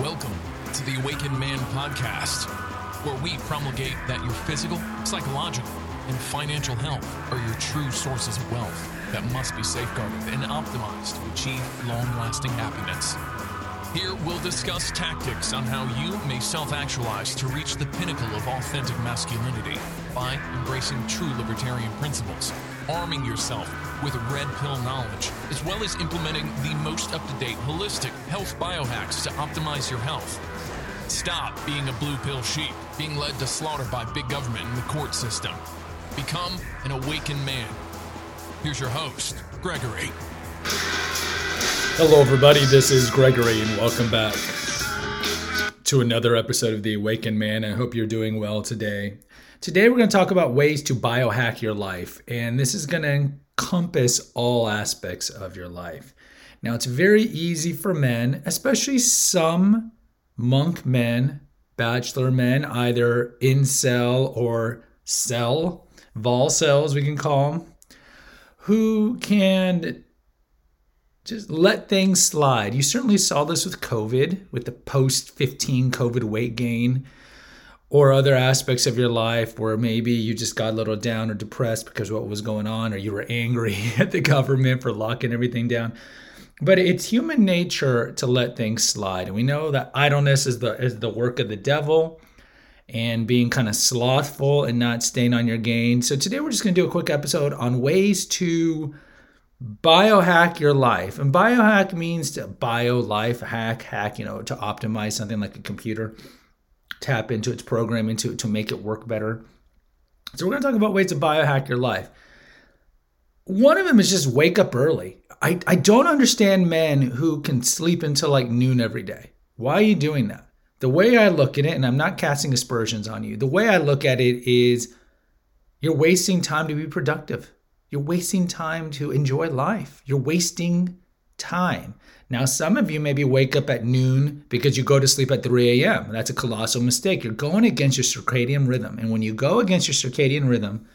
Welcome to the Awakened Man podcast, where we promulgate that your physical, psychological, and financial health are your true sources of wealth that must be safeguarded and optimized to achieve long lasting happiness. Here we'll discuss tactics on how you may self actualize to reach the pinnacle of authentic masculinity by embracing true libertarian principles, arming yourself with red pill knowledge, as well as implementing the most up to date holistic health biohacks to optimize your health. Stop being a blue pill sheep, being led to slaughter by big government and the court system. Become an awakened man. Here's your host, Gregory. Hello, everybody. This is Gregory, and welcome back to another episode of The Awakened Man. I hope you're doing well today. Today, we're going to talk about ways to biohack your life, and this is going to encompass all aspects of your life. Now, it's very easy for men, especially some monk men, bachelor men, either incel or cell, volcels, we can call them, who can just let things slide. You certainly saw this with COVID, with the post 15 COVID weight gain or other aspects of your life where maybe you just got a little down or depressed because what was going on or you were angry at the government for locking everything down. But it's human nature to let things slide. And we know that idleness is the is the work of the devil and being kind of slothful and not staying on your game. So today we're just going to do a quick episode on ways to biohack your life and biohack means to bio life hack hack you know to optimize something like a computer tap into its programming to, to make it work better. So we're going to talk about ways to biohack your life. One of them is just wake up early. I, I don't understand men who can sleep until like noon every day. Why are you doing that? The way I look at it, and I'm not casting aspersions on you, the way I look at it is you're wasting time to be productive. You're wasting time to enjoy life. You're wasting time. Now, some of you maybe wake up at noon because you go to sleep at 3 a.m. That's a colossal mistake. You're going against your circadian rhythm. And when you go against your circadian rhythm,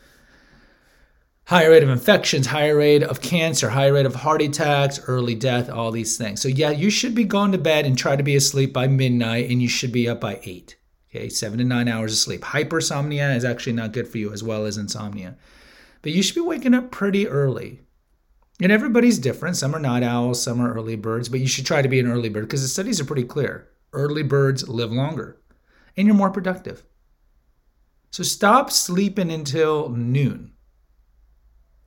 higher rate of infections, higher rate of cancer, higher rate of heart attacks, early death, all these things. So, yeah, you should be going to bed and try to be asleep by midnight, and you should be up by 8. Okay, seven to nine hours of sleep. Hypersomnia is actually not good for you as well as insomnia. But you should be waking up pretty early. And everybody's different. Some are night owls, some are early birds, but you should try to be an early bird because the studies are pretty clear. Early birds live longer and you're more productive. So stop sleeping until noon.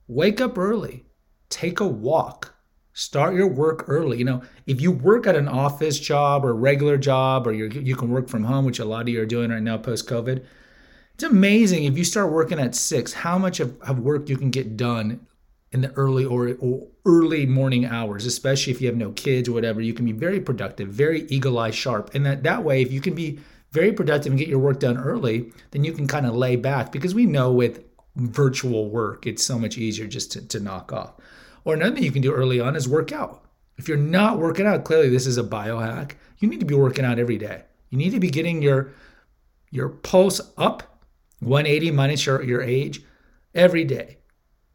Wake up early. Take a walk. Start your work early. You know, if you work at an office job or regular job or you can work from home, which a lot of you are doing right now post COVID, it's amazing if you start working at six, how much of, of work you can get done in the early or, or, early morning hours, especially if you have no kids or whatever. You can be very productive, very eagle eye sharp, and that that way, if you can be very productive and get your work done early, then you can kind of lay back because we know with virtual work, it's so much easier just to, to knock off. Or another thing you can do early on is work out. If you're not working out, clearly this is a biohack. You need to be working out every day. You need to be getting your your pulse up 180 minus your, your age every day.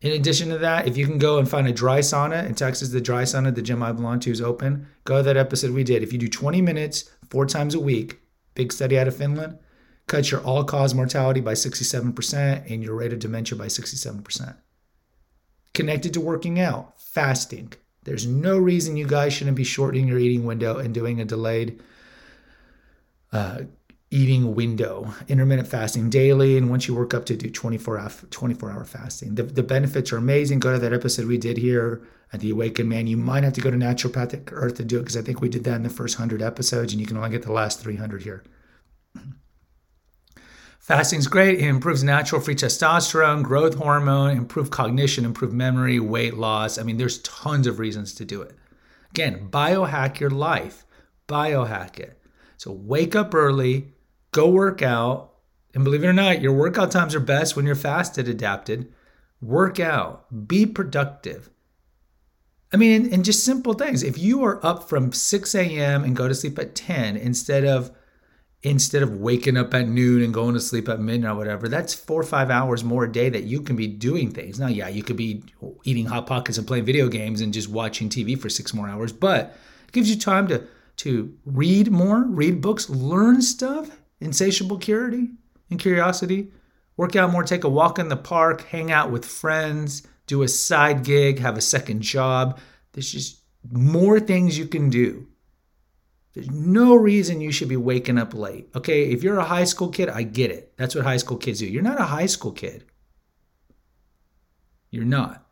In addition to that, if you can go and find a dry sauna in Texas, the dry sauna the gym I belong to is open. Go to that episode we did. If you do 20 minutes four times a week, big study out of Finland, cuts your all cause mortality by 67% and your rate of dementia by 67%. Connected to working out, fasting. There's no reason you guys shouldn't be shortening your eating window and doing a delayed uh, eating window, intermittent fasting daily, and once you work up to do 24 hour, 24 hour fasting. The, the benefits are amazing. Go to that episode we did here at the Awakened Man. You might have to go to Naturopathic Earth to do it because I think we did that in the first 100 episodes, and you can only get the last 300 here. Fasting's great. It improves natural free testosterone, growth hormone, improve cognition, improve memory, weight loss. I mean, there's tons of reasons to do it. Again, biohack your life. Biohack it. So wake up early, go work out. And believe it or not, your workout times are best when you're fasted adapted. Work out, be productive. I mean, and just simple things. If you are up from 6 a.m. and go to sleep at 10 instead of instead of waking up at noon and going to sleep at midnight or whatever, that's four or five hours more a day that you can be doing things. Now, yeah, you could be eating hot pockets and playing video games and just watching TV for six more hours, but it gives you time to to read more, read books, learn stuff, insatiable curiosity and curiosity, work out more, take a walk in the park, hang out with friends, do a side gig, have a second job. There's just more things you can do. There's no reason you should be waking up late. Okay, if you're a high school kid, I get it. That's what high school kids do. You're not a high school kid. You're not.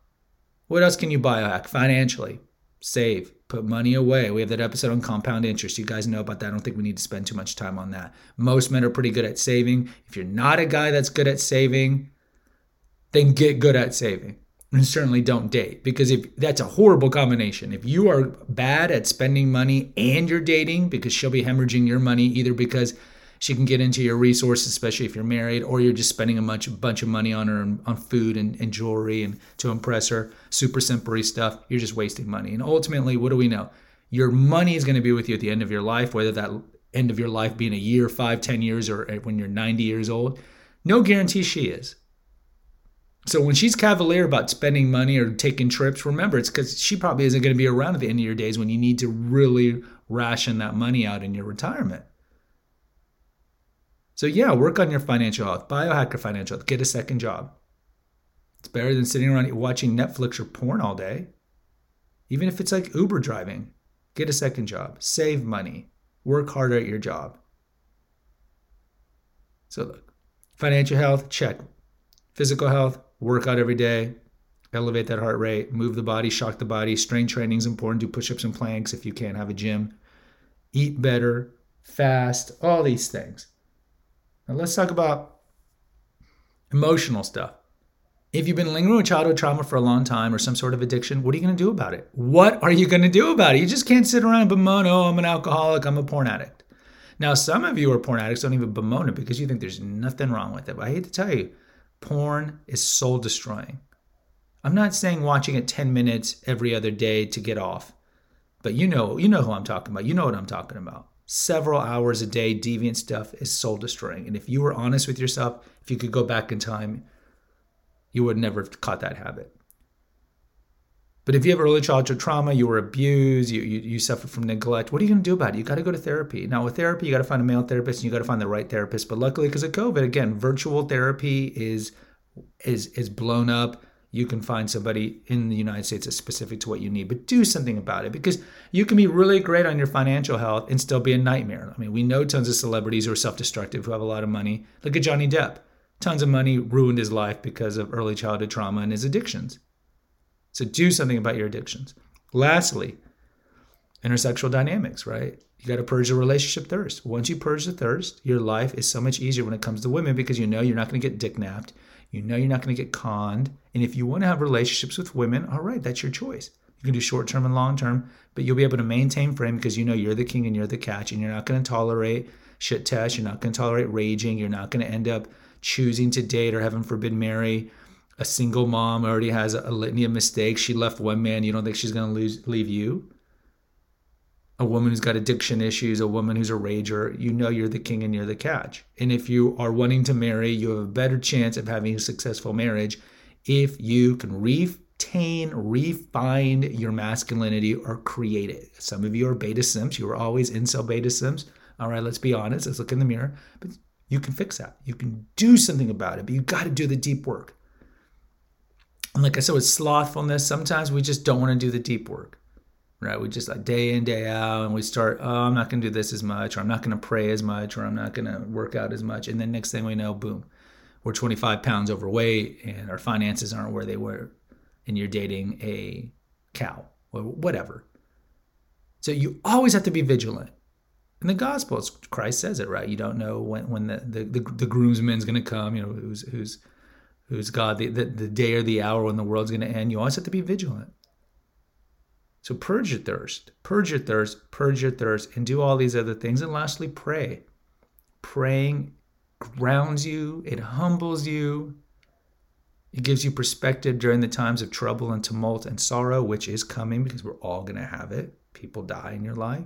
What else can you biohack financially? Save, put money away. We have that episode on compound interest. You guys know about that. I don't think we need to spend too much time on that. Most men are pretty good at saving. If you're not a guy that's good at saving, then get good at saving. And certainly don't date because if that's a horrible combination. If you are bad at spending money and you're dating because she'll be hemorrhaging your money either because she can get into your resources, especially if you're married, or you're just spending a bunch, a bunch of money on her on food and, and jewelry and to impress her, super simpery stuff. You're just wasting money. And ultimately, what do we know? Your money is going to be with you at the end of your life, whether that end of your life being a year, five, ten years, or eh, when you're 90 years old. No guarantee she is. So when she's cavalier about spending money or taking trips, remember it's because she probably isn't going to be around at the end of your days when you need to really ration that money out in your retirement. So yeah, work on your financial health. Biohack your financial health. Get a second job. It's better than sitting around watching Netflix or porn all day. Even if it's like Uber driving, get a second job. Save money. Work harder at your job. So look, financial health, check. Physical health, work out every day, elevate that heart rate, move the body, shock the body. Strength training is important. Do push ups and planks if you can't have a gym. Eat better, fast, all these things. Now let's talk about emotional stuff. If you've been lingering with childhood trauma for a long time or some sort of addiction, what are you going to do about it? What are you going to do about it? You just can't sit around and bemoan, oh, I'm an alcoholic, I'm a porn addict. Now, some of you are porn addicts don't even bemoan it because you think there's nothing wrong with it. But I hate to tell you, porn is soul destroying. I'm not saying watching it 10 minutes every other day to get off, but you know, you know who I'm talking about. You know what I'm talking about several hours a day deviant stuff is soul destroying. And if you were honest with yourself, if you could go back in time, you would never have caught that habit. But if you have early childhood trauma, you were abused, you, you, you suffer from neglect, what are you going to do about it? You got to go to therapy. Now, with therapy, you got to find a male therapist and you got to find the right therapist. But luckily, because of COVID, again, virtual therapy is is is blown up you can find somebody in the United States that's specific to what you need, but do something about it because you can be really great on your financial health and still be a nightmare. I mean, we know tons of celebrities who are self destructive who have a lot of money. Look at Johnny Depp. Tons of money ruined his life because of early childhood trauma and his addictions. So do something about your addictions. Lastly, intersexual dynamics, right? You got to purge the relationship thirst. Once you purge the thirst, your life is so much easier when it comes to women because you know you're not going to get dick napped. You know you're not going to get conned. And if you want to have relationships with women, all right, that's your choice. You can do short term and long term, but you'll be able to maintain frame because you know you're the king and you're the catch, and you're not going to tolerate shit tests. You're not going to tolerate raging. You're not going to end up choosing to date or heaven forbid marry a single mom already has a litany of mistakes. She left one man. You don't think she's going to lose, leave you? A woman who's got addiction issues, a woman who's a rager, you know you're the king and you're the catch. And if you are wanting to marry, you have a better chance of having a successful marriage if you can retain, refine your masculinity or create it. Some of you are beta simps. You were always incel beta simps. All right, let's be honest. Let's look in the mirror. But you can fix that. You can do something about it, but you got to do the deep work. And like I said, with slothfulness, sometimes we just don't want to do the deep work right? We just like day in, day out, and we start, oh, I'm not going to do this as much, or I'm not going to pray as much, or I'm not going to work out as much. And then next thing we know, boom, we're 25 pounds overweight and our finances aren't where they were, and you're dating a cow or whatever. So you always have to be vigilant. In the Gospels, Christ says it, right? You don't know when, when the, the, the, the groomsman's going to come, you know, who's, who's, who's God, the, the, the day or the hour when the world's going to end. You always have to be vigilant. So purge your thirst, purge your thirst, purge your thirst, and do all these other things. And lastly, pray. Praying grounds you, it humbles you, it gives you perspective during the times of trouble and tumult and sorrow, which is coming because we're all going to have it. People die in your life.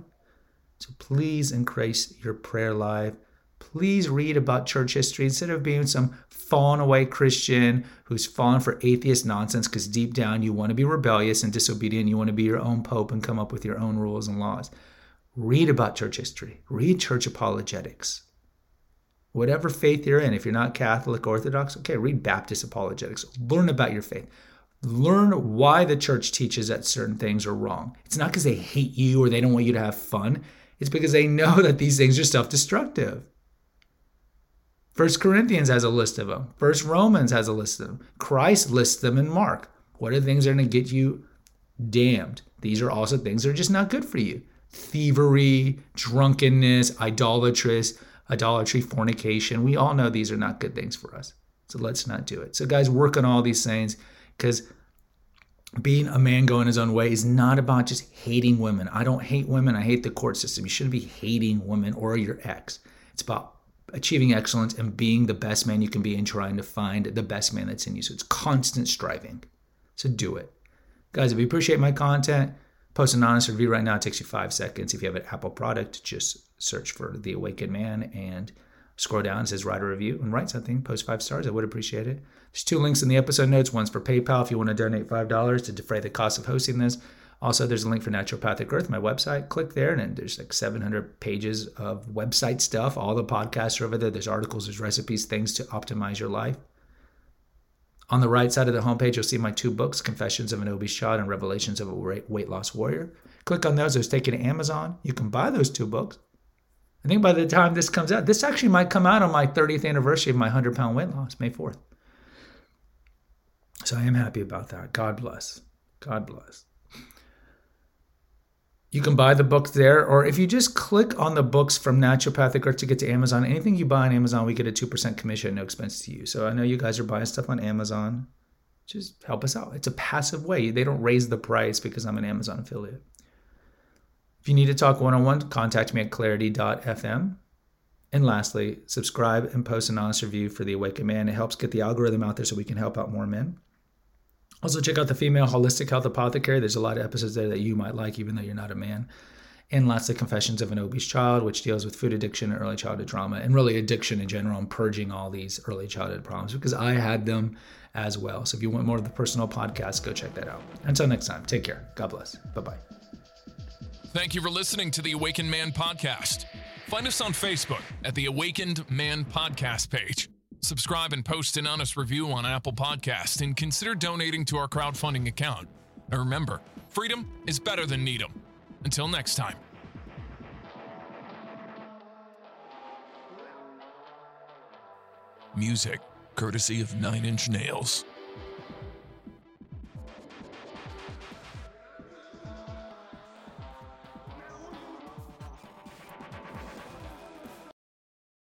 So please increase your prayer life please read about church history instead of being some fallen away Christian who's fallen for atheist nonsense because deep down you want to be rebellious and disobedient. You want to be your own pope and come up with your own rules and laws. Read about church history, read church apologetics. Whatever faith you're in, if you're not Catholic, Orthodox, okay, read Baptist apologetics. Learn about your faith. Learn why the church teaches that certain things are wrong. It's not because they hate you or they don't want you to have fun. It's because they know that these things are self-destructive. First Corinthians has a list of them. First Romans has a list of them. Christ lists them in Mark. What are the things that are going to get you damned? These are also things that are just not good for you. Thievery, drunkenness, idolatrous, idolatry, fornication. We all know these are not good things for us. So let's not do it. So guys, work on all these things because being a man going his own way is not about just hating women. I don't hate women. I hate the court system. You shouldn't be hating women or your ex. It's about achieving excellence and being the best man you can be and trying to find the best man that's in you. So it's constant striving. So do it. Guys, if you appreciate my content, post an honest review right now. It takes you five seconds. If you have an Apple product, just search for The Awakened Man and scroll down. It says write a review and write something. Post five stars. I would appreciate it. There's two links in the episode notes. One's for PayPal if you want to donate $5 to defray the cost of hosting this. Also, there's a link for Naturopathic Earth, my website. Click there, and there's like 700 pages of website stuff. All the podcasts are over there. There's articles, there's recipes, things to optimize your life. On the right side of the homepage, you'll see my two books, Confessions of an Obese Child and Revelations of a Weight Loss Warrior. Click on those. Those take you to Amazon. You can buy those two books. I think by the time this comes out, this actually might come out on my 30th anniversary of my 100 pound weight loss, May 4th. So I am happy about that. God bless. God bless. You can buy the books there, or if you just click on the books from Naturopathic Earth to get to Amazon, anything you buy on Amazon, we get a 2% commission, no expense to you. So I know you guys are buying stuff on Amazon. Just help us out. It's a passive way. They don't raise the price because I'm an Amazon affiliate. If you need to talk one on one, contact me at clarity.fm. And lastly, subscribe and post an honest review for The Awakened Man. It helps get the algorithm out there so we can help out more men. Also, check out the Female Holistic Health Apothecary. There's a lot of episodes there that you might like, even though you're not a man. And lots of Confessions of an Obese Child, which deals with food addiction and early childhood trauma, and really addiction in general, and purging all these early childhood problems because I had them as well. So if you want more of the personal podcast, go check that out. Until next time, take care. God bless. Bye bye. Thank you for listening to the Awakened Man podcast. Find us on Facebook at the Awakened Man podcast page. Subscribe and post an honest review on Apple Podcast and consider donating to our crowdfunding account. And remember, freedom is better than Needham. Until next time. Music courtesy of Nine Inch Nails.